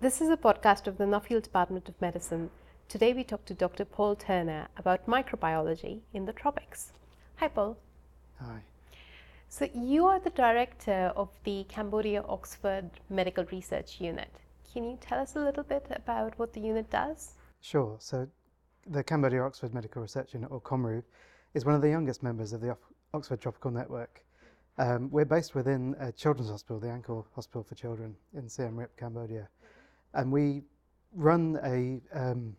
This is a podcast of the Nuffield Department of Medicine. Today we talk to Dr. Paul Turner about microbiology in the tropics. Hi, Paul. Hi. So, you are the director of the Cambodia Oxford Medical Research Unit. Can you tell us a little bit about what the unit does? Sure. So, the Cambodia Oxford Medical Research Unit, or COMRU, is one of the youngest members of the Oxford Tropical Network. Um, we're based within a children's hospital, the Angkor Hospital for Children in Siem Reap, Cambodia. And we run a, um,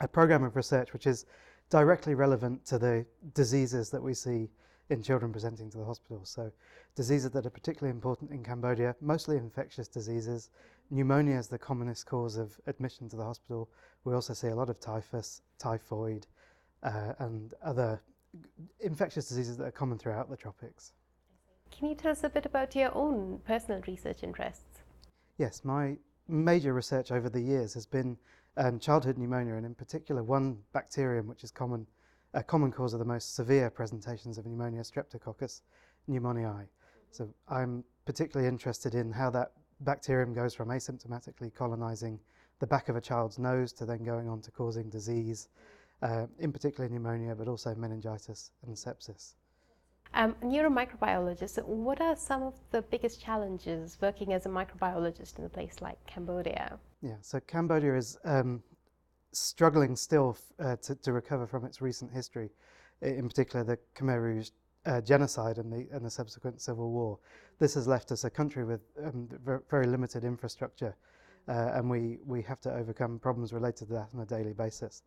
a program of research which is directly relevant to the diseases that we see in children presenting to the hospital. So, diseases that are particularly important in Cambodia, mostly infectious diseases. Pneumonia is the commonest cause of admission to the hospital. We also see a lot of typhus, typhoid, uh, and other infectious diseases that are common throughout the tropics. Can you tell us a bit about your own personal research interests? Yes, my major research over the years has been um, childhood pneumonia, and in particular, one bacterium which is common, a common cause of the most severe presentations of pneumonia, Streptococcus pneumoniae. So I'm particularly interested in how that bacterium goes from asymptomatically colonizing the back of a child's nose to then going on to causing disease uh, in particular pneumonia, but also meningitis and sepsis. Um. What are some of the biggest challenges working as a microbiologist in a place like Cambodia? Yeah, so Cambodia is um, struggling still uh, to, to, recover from its recent history, in particular the Khmer Rouge uh, genocide and the, and the subsequent civil war. This has left us a country with um, very limited infrastructure, uh, and we, we have to overcome problems related to that on a daily basis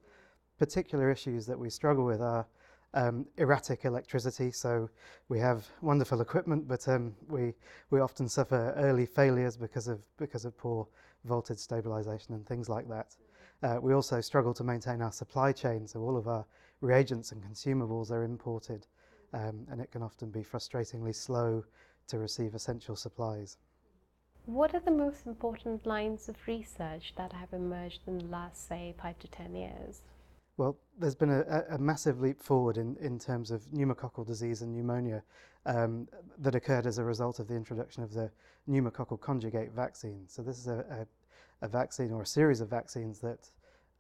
particular issues that we struggle with are um, erratic electricity. So we have wonderful equipment, but um, we we often suffer early failures because of because of poor voltage stabilization and things like that. Uh, we also struggle to maintain our supply chain, so all of our reagents and consumables are imported, um, and it can often be frustratingly slow to receive essential supplies. What are the most important lines of research that have emerged in the last, say, five to ten years? Well, there's been a, a, massive leap forward in, in terms of pneumococcal disease and pneumonia um, that occurred as a result of the introduction of the pneumococcal conjugate vaccine. So this is a, a, a vaccine or a series of vaccines that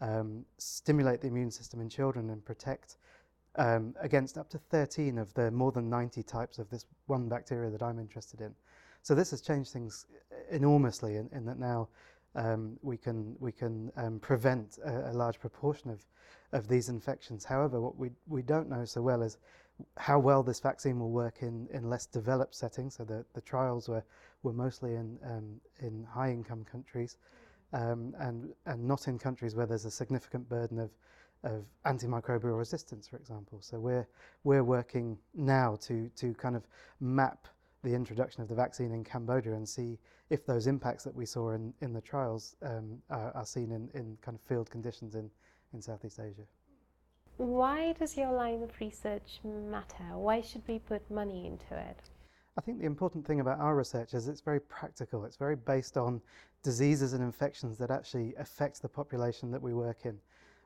um, stimulate the immune system in children and protect um, against up to 13 of the more than 90 types of this one bacteria that I'm interested in. So this has changed things enormously in, in that now um, we can, we can um, prevent a, a, large proportion of, of these infections. However, what we, we don't know so well is how well this vaccine will work in, in less developed settings. So the, the trials were, were mostly in, um, in high income countries um, and, and not in countries where there's a significant burden of, of antimicrobial resistance, for example. So we're, we're working now to, to kind of map the introduction of the vaccine in Cambodia and see if those impacts that we saw in, in the trials um, are, are, seen in, in kind of field conditions in, in Southeast Asia. Why does your line of research matter? Why should we put money into it? I think the important thing about our research is it's very practical. It's very based on diseases and infections that actually affect the population that we work in.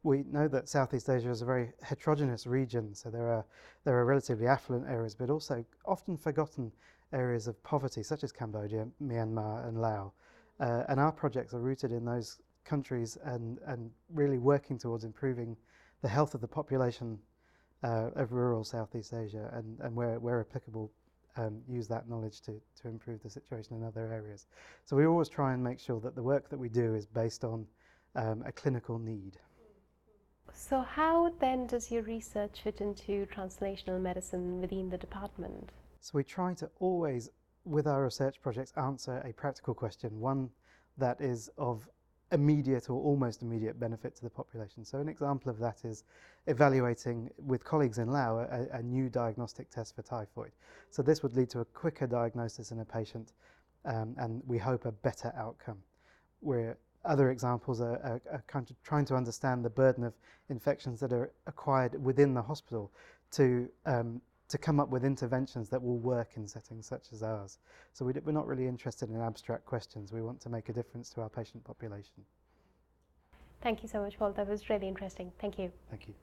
We know that Southeast Asia is a very heterogeneous region, so there are, there are relatively affluent areas, but also often forgotten areas of poverty, such as Cambodia, Myanmar, and Laos. Uh, and our projects are rooted in those countries and, and really working towards improving the health of the population uh, of rural Southeast Asia and, and where, where applicable, um, use that knowledge to, to improve the situation in other areas. So we always try and make sure that the work that we do is based on um, a clinical need. So, how then does your research fit into translational medicine within the department? So we try to always, with our research projects, answer a practical question, one that is of immediate or almost immediate benefit to the population. So an example of that is evaluating with colleagues in Lao a, a new diagnostic test for typhoid. So this would lead to a quicker diagnosis in a patient um, and we hope a better outcome. Where other examples are, are, are kind of trying to understand the burden of infections that are acquired within the hospital to um, to come up with interventions that will work in settings such as ours. So we we're not really interested in abstract questions. We want to make a difference to our patient population. Thank you so much, Paul. That was really interesting. Thank you. Thank you.